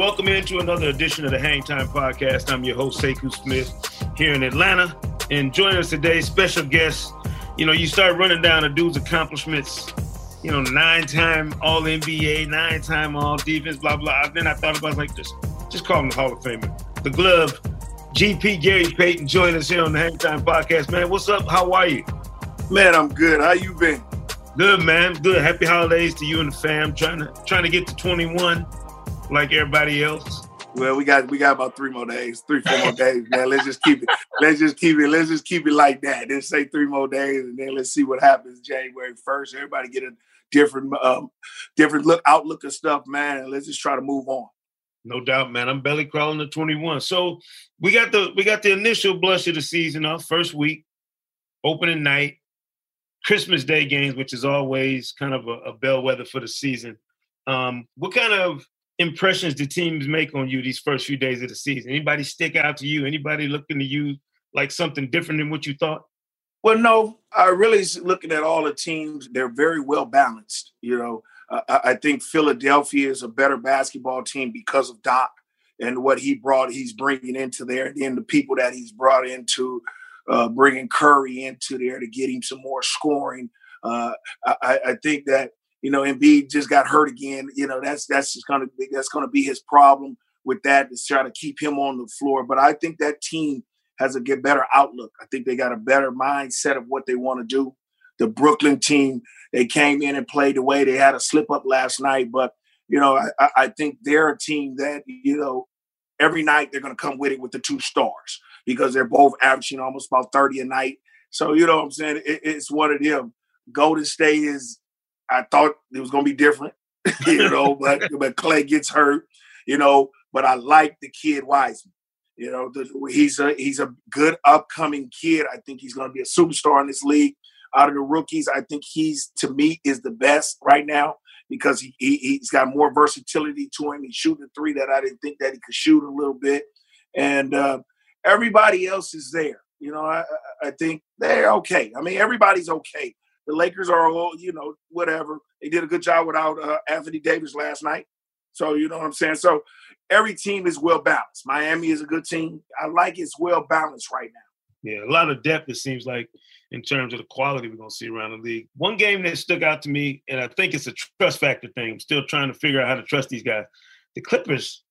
Welcome into another edition of the Hang Time Podcast. I'm your host, Sekou Smith, here in Atlanta. And joining us today, special guest. You know, you start running down a dude's accomplishments, you know, nine time All NBA, nine time All Defense, blah, blah. Then I thought about like this, just call him the Hall of Famer. The glove, GP Gary Payton, join us here on the Hang Time Podcast. Man, what's up? How are you? Man, I'm good. How you been? Good, man. Good. Happy holidays to you and the fam. Trying to trying to get to 21 like everybody else. Well, we got we got about three more days, three four more days, man. Let's just keep it. Let's just keep it. Let's just keep it like that. Let's say three more days, and then let's see what happens January first. Everybody get a different um, different look outlook of stuff, man. And let's just try to move on. No doubt, man. I'm belly crawling to 21. So we got the we got the initial blush of the season off first week, opening night, Christmas Day games, which is always kind of a, a bellwether for the season. Um, what kind of impressions do teams make on you these first few days of the season? Anybody stick out to you? Anybody looking to you like something different than what you thought? Well, no, I really looking at all the teams. They're very well balanced. You know, uh, I, think Philadelphia is a better basketball team because of Doc and what he brought. He's bringing into there, and then the people that he's brought into, uh, bringing Curry into there to get him some more scoring. Uh, I- I think that you know Embiid just got hurt again. You know, that's that's just gonna be that's gonna be his problem with that is try to keep him on the floor. But I think that team has a get better outlook. I think they got a better mindset of what they want to do. The Brooklyn team, they came in and played the way they had a slip up last night, but you know, I, I- think they're a team that you know every night they're to come with it with the two stars because they're both averaging almost about thirty a night. So you know what I'm saying? It, it's one of them. Golden State is. I thought it was going to be different, you know, but but Clay gets hurt, you know. But I like the kid Wiseman. You know, the, he's a he's a good upcoming kid. I think he's going to be a superstar in this league. Out of the rookies, I think he's to me is the best right now because he, he he's got more versatility to him. He's shooting three that I didn't think that he could shoot a little bit, and uh, everybody else is there. You know, I- I think they're okay. I mean, everybody's okay. The Lakers are all, you know, whatever. They did a good job without uh, Anthony Davis last night. So, you know what I'm saying? So, every team is well balanced. Miami is a good team. I like it's well balanced right now. Yeah, a lot of depth, it seems like, in terms of the quality we're going to see around the league. One game that stuck out to me, and I think it's a trust factor thing. I'm still trying to figure out how to trust these guys. The Clippers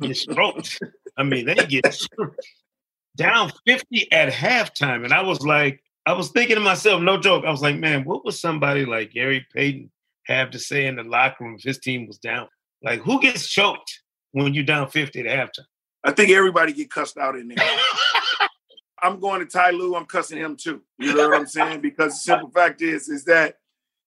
get stroked. I mean, they get down 50 at halftime. And I was like, I was thinking to myself, no joke, I was like, man, what would somebody like Gary Payton have to say in the locker room if his team was down? Like, who gets choked when you're down 50 at halftime? I think everybody get cussed out in there. I'm going to Ty Lue. I'm cussing him too. You know what I'm saying? Because the simple fact is, is that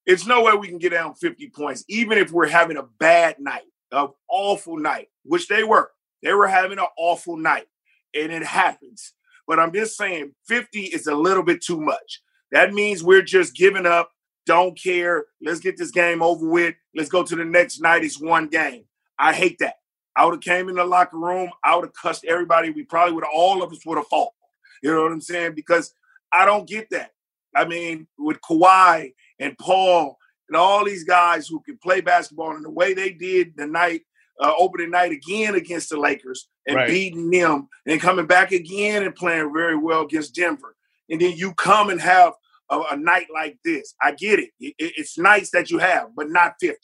it's no way we can get down 50 points, even if we're having a bad night, an awful night, which they were. They were having an awful night, and it happens. But I'm just saying, 50 is a little bit too much. That means we're just giving up, don't care. Let's get this game over with. Let's go to the next night. It's one game. I hate that. I would have came in the locker room. I would have cussed everybody. We probably would have, all of us would have fought. You know what I'm saying? Because I don't get that. I mean, with Kawhi and Paul and all these guys who can play basketball and the way they did the night, uh, opening night again against the Lakers, and Right. beating them and coming back again and playing very well against Denver. And then you come and have a, a night like this. I get it. It- it- It's nice that you have, but not 50.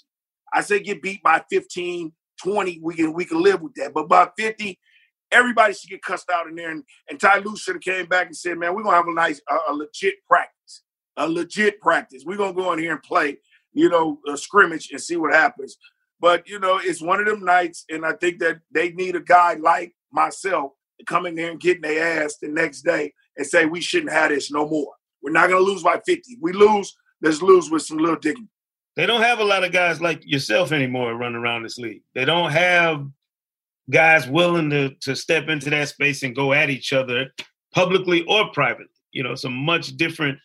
I say get beat by 15, 20, we can we can live with that. But by 50, everybody should get cussed out in there. And, and Ty Lue should have came back and said, man, we're gonna have a nice, a, a legit practice. A legit practice. We're gonna go in here and play, you know, a scrimmage and see what happens. But you know, it's one of them nights, and I think that they need a guy like myself to come in there and get in their ass the next day and say we shouldn't have this no more. We're not gonna lose by 50. We lose, let's lose with some little dignity. They don't have a lot of guys like yourself anymore running around this league. They don't have guys willing to to step into that space and go at each other publicly or privately. You know, it's a much different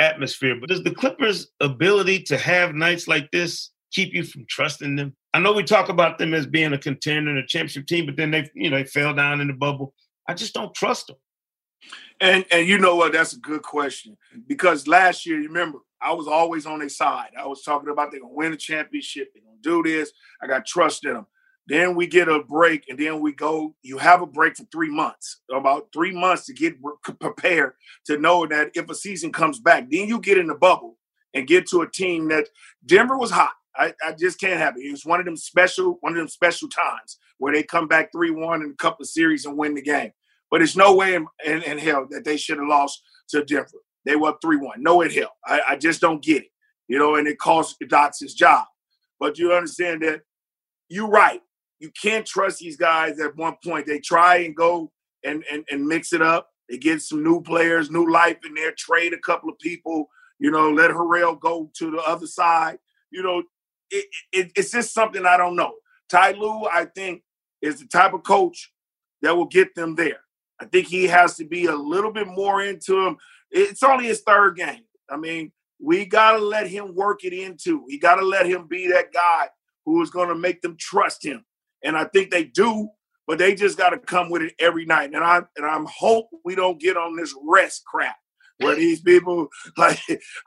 atmosphere. But does the Clippers' ability to have nights like this keep you from trusting them? I know we talk about them as being a contender and a championship team, but then they, you know, they fell down in the bubble. I just don't trust them. And and you know what? That's a good question because last year, you remember, I was always on their side. I was talking about they're gonna win a championship, they're gonna do this. I got trust in them. Then we get a break, and then we go. You have a break for three months, about three months to get re- prepared to know that if a season comes back, then you get in the bubble and get to a team that Denver was hot. I, I just can't have it. It was one of them special, one of them special times where they come back three one in a couple of series and win the game. But there's no way in, in, in hell that they should have lost to Denver. They were up 3 1. No in hell. I, I just don't get it. You know, and it cost Doc's his job. But you understand that you're right. You can't trust these guys at one point. They try and go and, and, and mix it up. They get some new players, new life in there, trade a couple of people, you know, let Harrell go to the other side. You know, it, it, it's just something I don't know. Ty Lue, I think, is the type of coach that will get them there. I think he has to be a little bit more into him. It's only his third game. I mean, we got to let him work it into. We got to let him be that guy who is going to make them trust him. And I think they do, but they just got to come with it every night. And I and I'm hope we don't get on this rest crap where these people like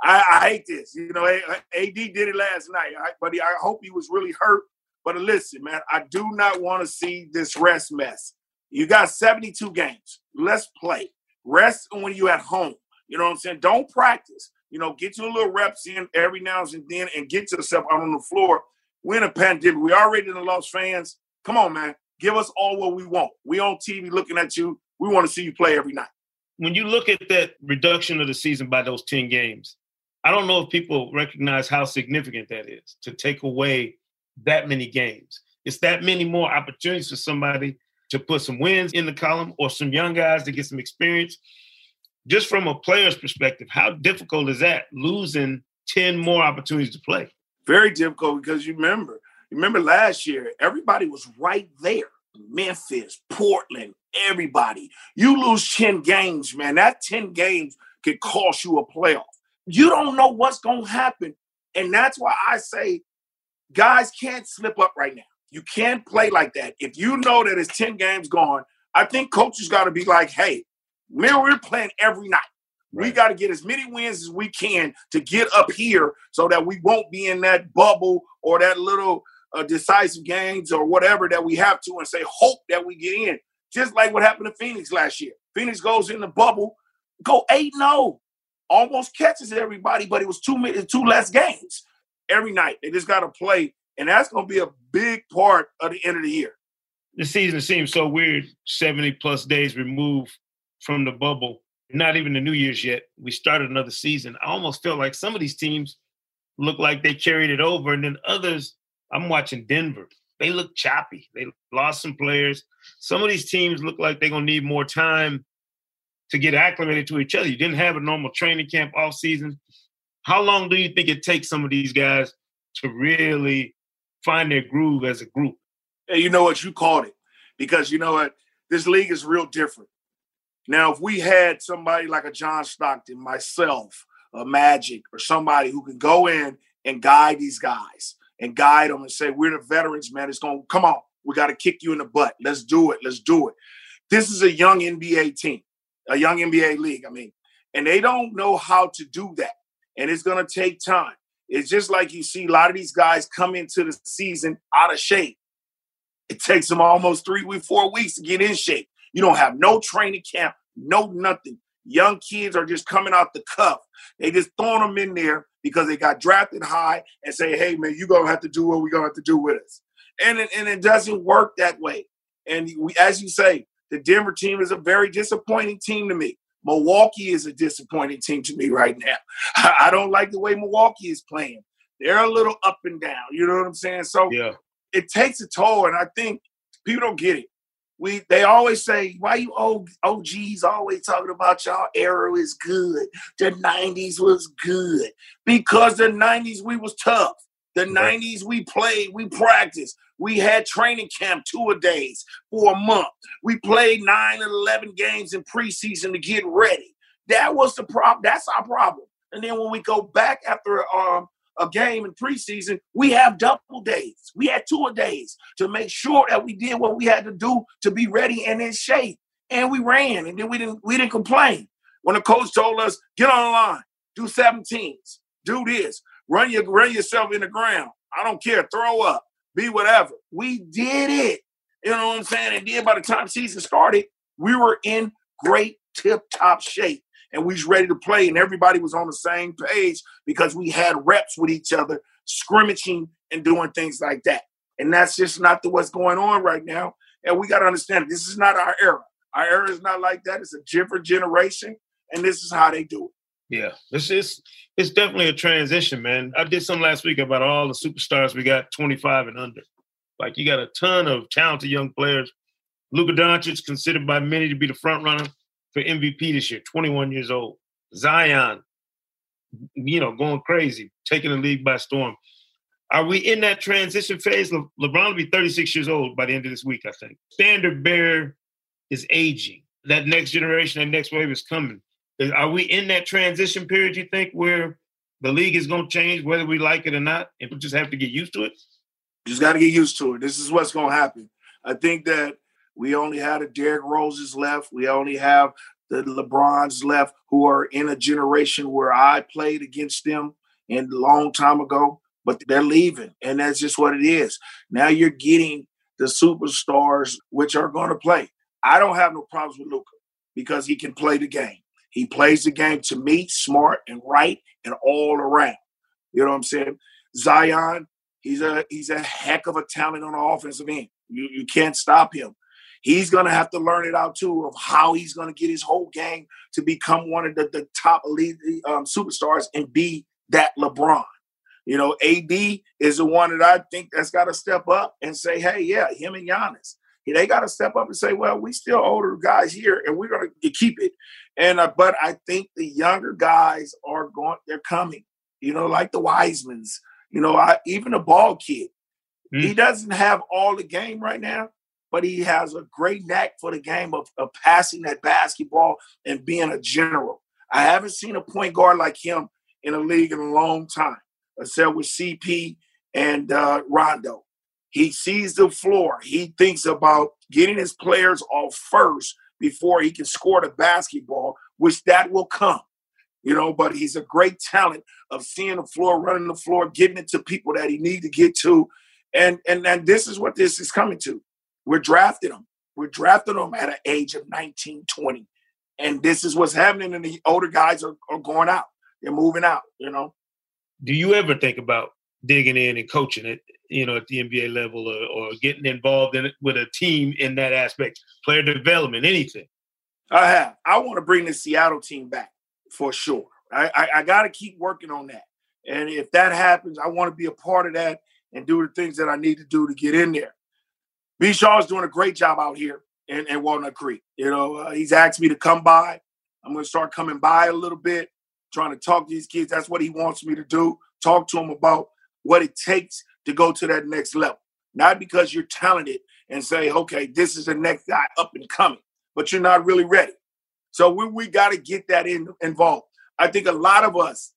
I, I hate this. You know, AD did it last night, I, but I hope he was really hurt. But listen, man, I do not want to see this rest mess. You got 72 games. Let's play. Rest when you at home. You know what I'm saying? Don't practice. You know, get your little reps in every now and then and get yourself out on the floor. We're in a pandemic. We already lost fans. Come on, man. Give us all what we want. We on TV looking at you. We want to see you play every night. When you look at that reduction of the season by those 10 games, I don't know if people recognize how significant that is to take away that many games. It's that many more opportunities for somebody to put some wins in the column or some young guys to get some experience. Just from a player's perspective, how difficult is that losing 10 more opportunities to play? Very difficult because you remember, remember last year, everybody was right there. Memphis, Portland, everybody. You lose 10 games, man. That 10 games could cost you a playoff. You don't know what's going to happen. And that's why I say guys can't slip up right now. You can't play like that. If you know that it's 10 games gone, I think coaches got to be like, hey, man, we're playing every night. We got to get as many wins as we can to get up here so that we won't be in that bubble or that little uh, decisive games or whatever that we have to and say, hope that we get in. Just like what happened to Phoenix last year. Phoenix goes in the bubble, go 8 0, almost catches everybody, but it was two, minutes, two less games every night. They just got to play. And that's going to be a big part of the end of the year. The season seems so weird, 70 plus days removed from the bubble. Not even the New Year's yet. We started another season. I almost feel like some of these teams look like they carried it over, and then others. I'm watching Denver. They look choppy. They lost some players. Some of these teams look like they're gonna need more time to get acclimated to each other. You didn't have a normal training camp off season. How long do you think it takes some of these guys to really find their groove as a group? And you know what? You called it because you know what? This league is real different. Now, if we had somebody like a John Stockton, myself, a Magic, or somebody who can go in and guide these guys and guide them and say, "We're the veterans, man. It's going to come on. We got to kick you in the butt. Let's do it. Let's do it." This is a young NBA team, a young NBA league. I mean, and they don't know how to do that, and it's going to take time. It's just like you see a lot of these guys come into the season out of shape. It takes them almost three weeks, four weeks to get in shape. You don't have no training camp, no nothing. Young kids are just coming out the cuff. They just throwing them in there because they got drafted high and say, hey, man, you're going to have to do what we're going to have to do with us. And it, and it doesn't work that way. And we, as you say, the Denver team is a very disappointing team to me. Milwaukee is a disappointing team to me right now. I don't like the way Milwaukee is playing. They're a little up and down. You know what I'm saying? So Yeah. it takes a toll, and I think people don't get it. We they always say, "Why you old OGs always talking about y'all era is good? The '90s was good because the '90s we was tough. The Right. '90s we played, we practiced, we had training camp two a days for a month. We played nine and eleven games in preseason to get ready. That was the problem. That's our problem. And then when we go back after um, a game in preseason, we have double days. We had two days to make sure that we did what we had to do to be ready and in shape. And we ran, and then we didn't we didn't complain. When the coach told us, get on the line, do 17s, do this, run your run yourself in the ground. I don't care, throw up, be whatever. We did it. You know what I'm saying? And then by the time season started, we were in great tip-top shape. And we was ready to play, and everybody was on the same page because we had reps with each other, scrimmaging and doing things like that. And that's just not the what's going on right now. And we got to understand this is not our era. Our era is not like that. It's a different generation, and this is how they do it. Yeah, it's it's it's definitely a transition, man. I did some last week about all the superstars we got 25 and under. Like you got a ton of talented young players. Luka Doncic considered by many to be the front runner for MVP this year, 21 years old. Zion, you know, going crazy, taking the league by storm. Are we in that transition phase? Le- LeBron will be 36 years old by the end of this week, I think. Standard bearer is aging. That next generation, that next wave is coming. Are we in that transition period, you think, where the league is going to change whether we like it or not, and we just have to get used to it? just got to get used to it. This is what's going to happen. I think that we only had a Derrick Roses left. We only have the LeBrons left who are in a generation where I played against them in a long time ago, but they're leaving. And that's just what it is. Now you're getting the superstars which are going to play. I don't have no problems with Luka because he can play the game. He plays the game to me smart and right and all around. You know what I'm saying? Zion, He's a he's a heck of a talent on the offensive end. You you can't stop him. He's gonna have to learn it out too of how he's gonna get his whole game to become one of the, the top elite um, superstars and be that LeBron. You know, AD is the one that I think that's got to step up and say, hey, yeah, him and Giannis. They got to step up and say, well, we still older guys here, and we're going to keep it. And uh, but I think the younger guys are going. They're coming. You know, like the Wisemans. You know, I, even a ball kid. He doesn't have all the game right now, but he has a great knack for the game of, of passing that basketball and being a general. I haven't seen a point guard like him in a league in a long time, except with CP and uh, Rondo. He sees the floor. He thinks about getting his players off first before he can score the basketball, which that will come. You know, but he's a great talent of seeing the floor, running the floor, getting it to people that he need to get to. And and and this is what this is coming to. We're drafting them. We're drafting them at an age of 19, 20. And this is what's happening, and the older guys are, are going out. They're moving out, you know. Do you ever think about digging in and coaching it, you know, at the NBA level or, or getting involved in it with a team in that aspect, player development, anything? I have. I want to bring the Seattle team back for sure. I, I, I got to keep working on that. And if that happens, I want to be a part of that and do the things that I need to do to get in there. B. Is doing a great job out here in, in Walnut Creek. You know, uh, he's asked me to come by. I'm going to start coming by a little bit, trying to talk to these kids. That's what he wants me to do. Talk to them about what it takes to go to that next level. Not because you're talented and say, okay, this is the next guy up and coming, but you're not really ready. So we, we got to get that in, involved. I think a lot of us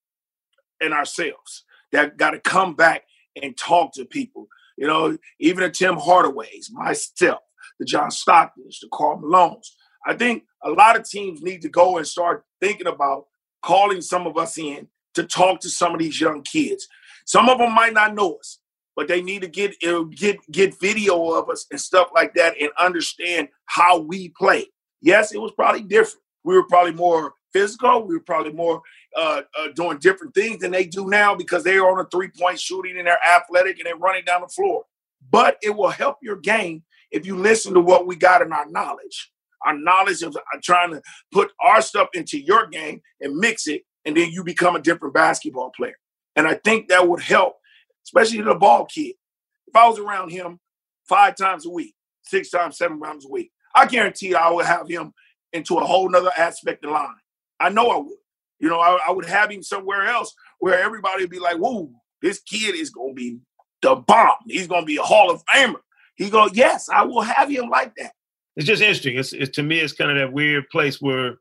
and ourselves that got to come back and talk to people. You know, even the Tim Hardaway's, myself, the John Stocktons, the Carl Malones. I think a lot of teams need to go and start thinking about calling some of us in to talk to some of these young kids. Some of them might not know us, but they need to get get get video of us and stuff like that and understand how we play. Yes, it was probably different. We were probably more physical. We were probably more uh, uh, doing different things than they do now because they are on a three point shooting and they're athletic and they're running down the floor. But it will help your game if you listen to what we got in our knowledge. Our knowledge of uh, trying to put our stuff into your game and mix it, and then you become a different basketball player. And I think that would help, especially the ball kid. If I was around him five times a week, six times, seven times a week, I guarantee I would have him into a whole nother aspect of line. I know I would. You know, I, I would have him somewhere else where everybody would be like, whoa, this kid is going to be the bomb. He's going to be a Hall of Famer. He go, yes, I will have him like that. It's just interesting. It's, it's to me, it's kind of that weird place where,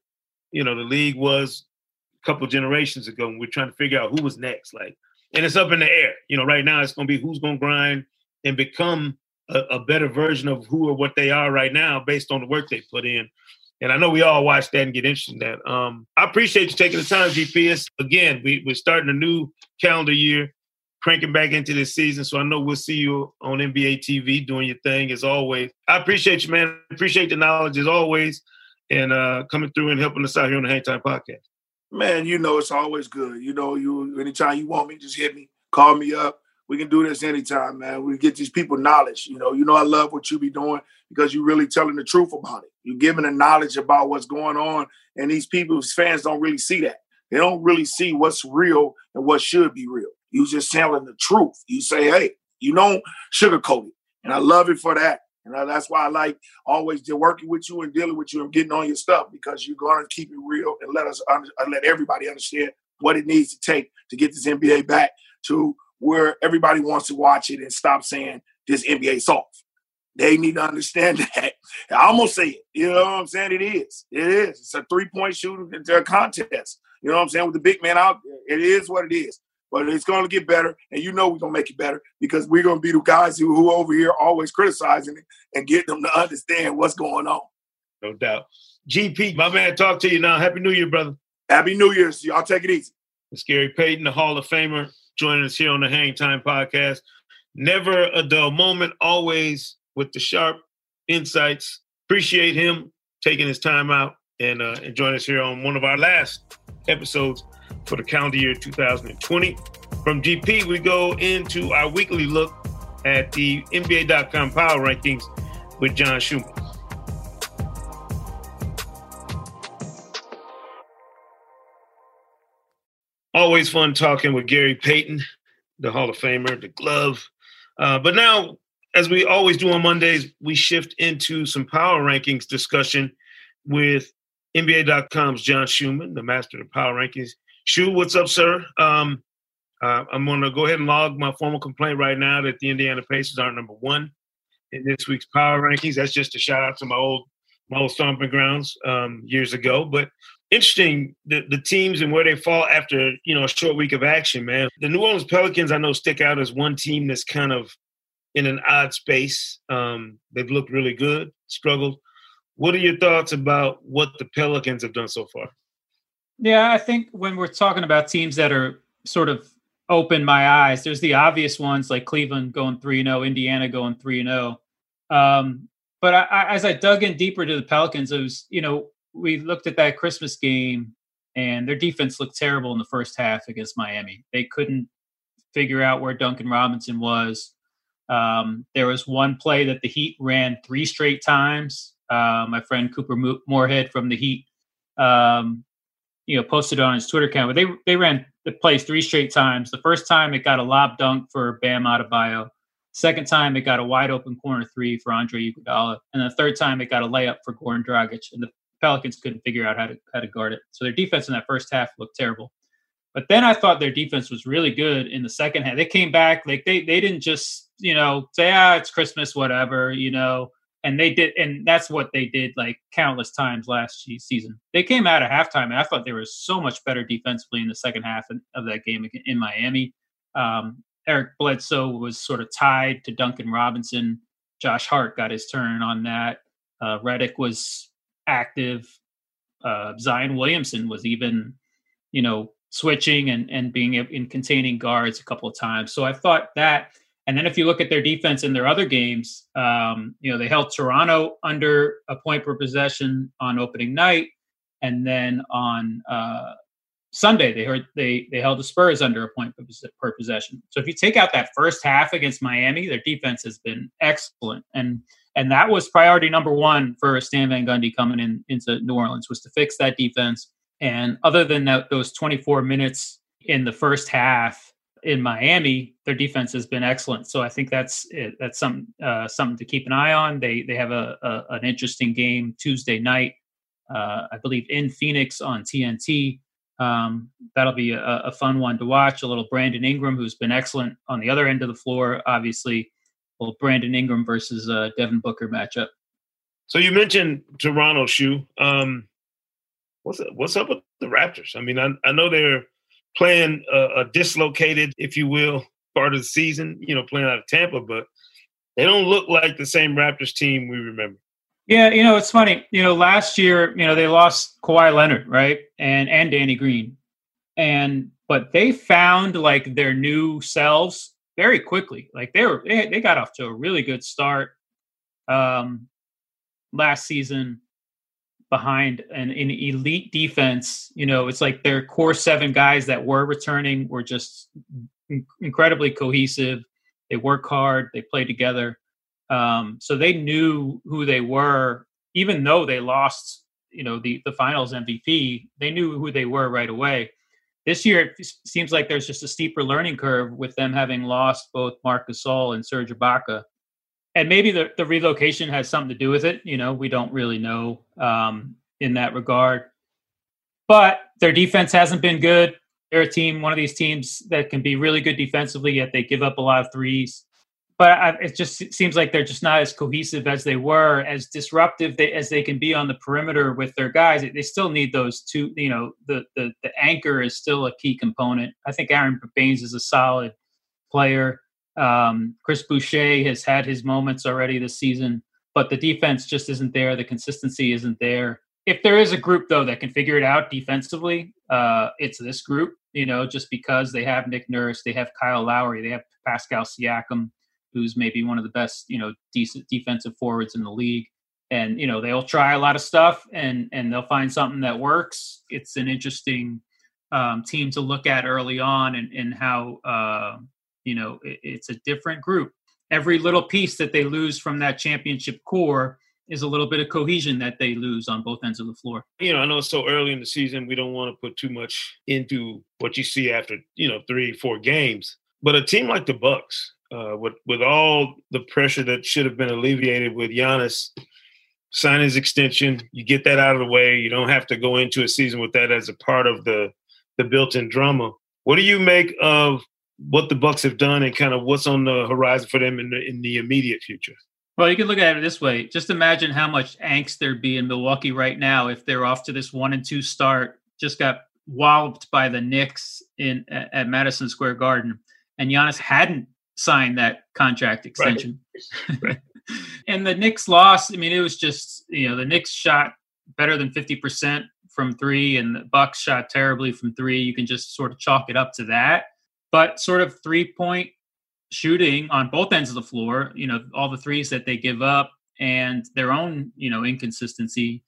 you know, the league was a couple generations ago, and we're trying to figure out who was next. Like, and it's up in the air. You know, right now it's going to be who's going to grind and become a, a, better version of who or what they are right now based on the work they put in. And I know we all watch that and get interested in that. Um, I appreciate you taking the time, GPS. Again, we, we're starting a new calendar year, cranking back into this season. So I know we'll see you on NBA TV doing your thing as always. I appreciate you, man. Appreciate the knowledge as always and uh, coming through and helping us out here on the Hang Time Podcast. Man, you know it's always good. You know, you anytime you want me, just hit me, call me up we can do this anytime, man. We get these people knowledge. You know, you know I love what you be doing because you're really telling the truth about it. You're giving the knowledge about what's going on, and these people's fans don't really see that. They don't really see what's real and what should be real. You just telling the truth. You say, hey, you don't sugarcoat it, and I love it for that. And that's why I like always working with you and dealing with you and getting on your stuff because you're to keep it real and let us under, uh, let everybody understand what it needs to take to get this NBA back to where everybody wants to watch it and stop saying this NBA soft. They need to understand that. I almost say it. You know what I'm saying? It is. It is. It's a three point shooting contest. You know what I'm saying? With the big man out there, it is what it is. But it's going to get better, and you know we're going to make it better because we're going to be the guys who, who over here always criticizing it and get them to understand what's going on. No doubt. GP, my man, talk to you now. Happy New Year, brother. Happy New Year. So y'all take it easy. It's Gary Payton, the Hall of Famer, joining us here on the Hang Time Podcast. Never a dull moment, always with the sharp insights. Appreciate him taking his time out and, uh, and joining us here on one of our last episodes for the calendar year 2020. From GP, we go into our weekly look at the NBA.com power rankings with John Schuhmann. Always fun talking with Gary Payton, the Hall of Famer, the glove. Uh, but now, as we always do on Mondays, we shift into some power rankings discussion with NBA.com's John Schuhmann, the master of power rankings. Shu, what's up, sir? Um, uh, I'm going to go ahead and log my formal complaint right now that the Indiana Pacers aren't number one in this week's power rankings. That's just a shout out to my old my old stomping grounds um, years ago. But interesting the, the teams and where they fall after you know a short week of action man. The new orleans pelicans i know stick out as one team that's kind of in an odd space. Um, they've looked really good struggled. What are your thoughts about what the pelicans have done so far? Yeah i think when we're talking about teams that are sort of open my eyes there's the obvious ones like cleveland going 3-0 indiana going 3-0 um, but I, I, as i dug in deeper to the pelicans it was you know we looked at that Christmas game and their defense looked terrible in the first half against Miami. They couldn't figure out where Duncan Robinson was. Um, there was one play that the Heat ran three straight times. Uh, my friend Couper Moorhead from the Heat, um, you know, posted on his Twitter account. But they they ran the plays three straight times. The first time it got a lob dunk for Bam Adebayo. Second time it got a wide open corner three for Andre Iguodala, and the third time it got a layup for Goran Dragic. And the Pelicans couldn't figure out how to how to guard it. So their defense in that first half looked terrible. But then I thought their defense was really good in the second half. They came back like they they didn't just you know say ah it's Christmas whatever you know and they did and that's what they did like countless times last season. They came out of halftime and I thought they were so much better defensively in the second half of that game in Miami. Um, Eric Bledsoe was sort of tied to Duncan Robinson. Josh Hart got his turn on that. Uh, Redick was active. Uh, Zion Williamson was even, you know, switching and and being in containing guards a couple of times. So I thought that, And then if you look at their defense in their other games, um, you know, they held Toronto under a point per possession on opening night. And then on uh, Sunday, they heard they they held the Spurs under a point per possession. So if you take out that first half against Miami, their defense has been excellent, and and that was priority number one for Stan Van Gundy coming in into New Orleans was to fix that defense. And other than that, those 24 minutes in the first half in Miami, their defense has been excellent. So I think that's that's something uh, something to keep an eye on. They they have a, a an interesting game Tuesday night, uh, I believe, in Phoenix on TNT. Um, that'll be a, a, fun one to watch. A little Brandon Ingram, who's been excellent on the other end of the floor, obviously. Well, Brandon Ingram versus uh, Devin Booker matchup. So you mentioned Toronto, Shu. Um, what's what's up with the Raptors? I mean, I, I know they're playing a, a, dislocated, if you will, part of the season. You know, playing out of Tampa, but they don't look like the same Raptors team we remember. Yeah, you know, it's funny. You know, last year, you know, they lost Kawhi Leonard, right, and and Danny Green, and but they found like their new selves very quickly. Like they were, they, they got off to a really good start um, last season behind an, an elite defense. You know, it's like their core seven guys that were returning were just incredibly cohesive. They work hard. They play together. Um, so they knew who they were, even though they lost, you know, the the finals MVP. They knew who they were right away. This year, it seems like there's just a steeper learning curve with them having lost both Marc Gasol and Serge Ibaka, and maybe the the relocation has something to do with it. You know, we don't really know um, in that regard. But their defense hasn't been good. They're a team, one of these teams that can be really good defensively, yet they give up a lot of threes but I, it just seems like they're just not as cohesive as they were, as disruptive they, as they can be on the perimeter with their guys. They still need those two. You know, the the the anchor is still a key component. I think Aron Baynes is a solid player. Um, Chris Boucher has had his moments already this season, but the defense just isn't there. The consistency isn't there. If there is a group though that can figure it out defensively, uh, it's this group. You know, just because they have Nick Nurse, they have Kyle Lowry, they have Pascal Siakam who's maybe one of the best, you know, decent defensive forwards in the league. And you know they'll try a lot of stuff, and and they'll find something that works. It's an interesting um, team to look at early on, and and how uh, you know it, it's a different group. Every little piece that they lose from that championship core is a little bit of cohesion that they lose on both ends of the floor. You know, I know it's so early in the season, we don't want to put too much into what you see after, you know, three, four games. But a team like the Bucks, uh, with with all the pressure that should have been alleviated with Giannis signing his extension. You get that out of the way. You don't have to go into a season with that as a part of the the built-in drama. What do you make of what the Bucks have done and kind of what's on the horizon for them in the in the immediate future? Well, you can look at it this way. Just imagine how much angst there'd be in Milwaukee right now if they're off to this one and two start. Just got walloped by the Knicks in at Madison Square Garden, and Giannis hadn't sign that contract extension. Right. right. and the Knicks loss, I mean, it was just, you know, the Knicks shot better than 50% from three and the Bucks shot terribly from three. You can just sort of chalk it up to that. But sort of three point shooting on both ends of the floor, you know, all the threes that they give up and their own, you know, inconsistency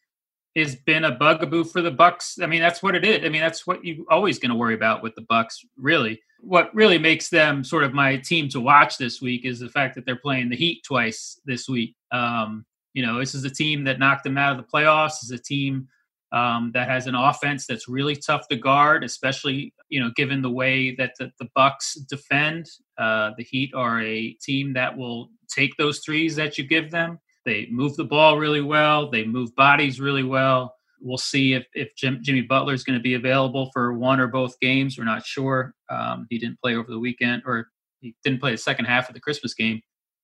has been a bugaboo for the Bucks. I mean, that's what it is. I mean, that's what you always going to worry about with the Bucks, really. What really makes them sort of my team to watch this week is the fact that they're playing the Heat twice this week. Um, you know, this is a team that knocked them out of the playoffs. This is a team um, that has an offense that's really tough to guard, especially you know given the way that the, the Bucks defend. Uh, the Heat are a team that will take those threes that you give them they move the ball really well. They move bodies really well. We'll see if, if Jim, Jimmy Butler is going to be available for one or both games. We're not sure. Um, he didn't play over the weekend, or he didn't play the second half of the Christmas game.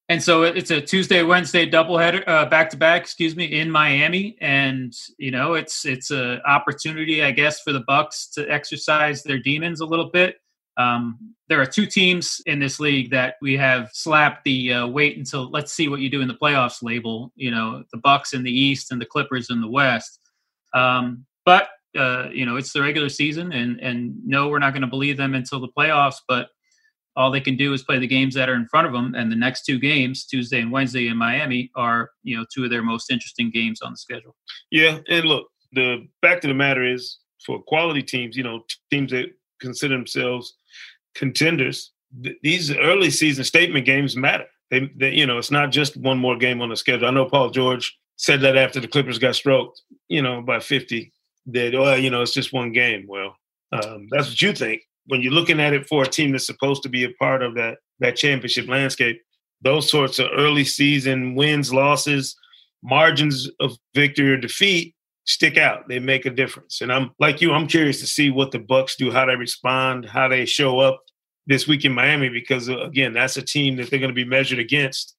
And so it's a Tuesday, Wednesday doubleheader, back to back, excuse me, in Miami, and you know it's it's a opportunity, I guess, for the Bucks to exercise their demons a little bit. Um, there are two teams in this league that we have slapped the uh, wait until let's see what you do in the playoffs label. You know, the Bucks in the East and the Clippers in the West. Um, but uh, you know, it's the regular season, and and no, we're not going to believe them until the playoffs. But all they can do is play the games that are in front of them. And the next two games, Tuesday and Wednesday in Miami, are you know two of their most interesting games on the schedule. Yeah, and look, the fact of the matter is, for quality teams, you know, teams that consider themselves contenders, th- these early season statement games matter. They, they, you know, it's not just one more game on the schedule. I know Paul George said that after the Clippers got stroked, you know, by 50, that, oh, you know, it's just one game. Well, um, that's what you think. When you're looking at it for a team that's supposed to be a part of that that championship landscape, those sorts of early season wins, losses, margins of victory or defeat stick out. They make a difference. And I'm like you, I'm curious to see what the Bucks do, how they respond, how they show up this week in Miami, because uh, again, that's a team that they're going to be measured against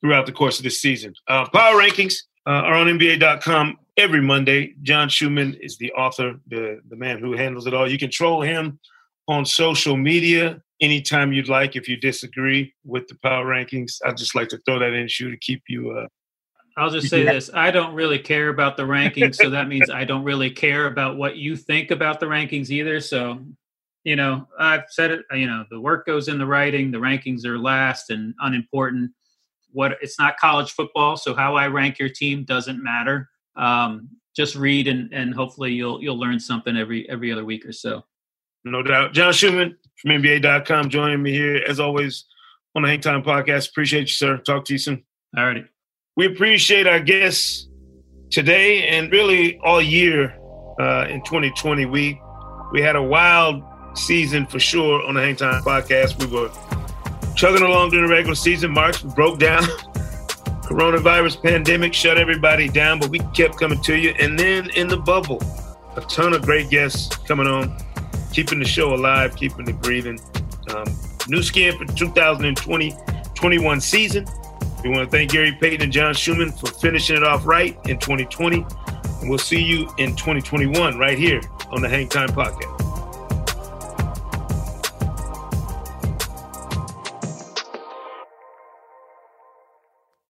throughout the course of this season. Uh, power rankings uh, are on NBA.com every Monday. John Schuhmann is the author, the, the man who handles it all. You can troll him on social media anytime you'd like if you disagree with the power rankings. I'd just like to throw that in, Shu, to keep you uh, I'll just say this. I don't really care about the rankings, so that means I don't really care about what you think about the rankings either. So, you know, I've said it, you know, the work goes in the writing, the rankings are last and unimportant. What it's not college football, so how I rank your team doesn't matter. Um, just read and, and hopefully you'll you'll learn something every every other week or so. No doubt. John Schuhmann from NBA.com joining me here as always on the Hang Time Podcast. Appreciate you, sir. Talk to you soon. All righty. We appreciate our guests today and really all year uh, in 2020. We we had a wild season for sure on the Hang Time podcast. We were chugging along during the regular season. March broke down. Coronavirus pandemic shut everybody down, but we kept coming to you. And then in the bubble, a ton of great guests coming on, keeping the show alive, keeping it breathing. Um, new skin for 2020 21 season. We want to thank Gary Payton and John Schuhmann for finishing it off right in 2020. And we'll see you in 2021 right here on the Hang Time Podcast.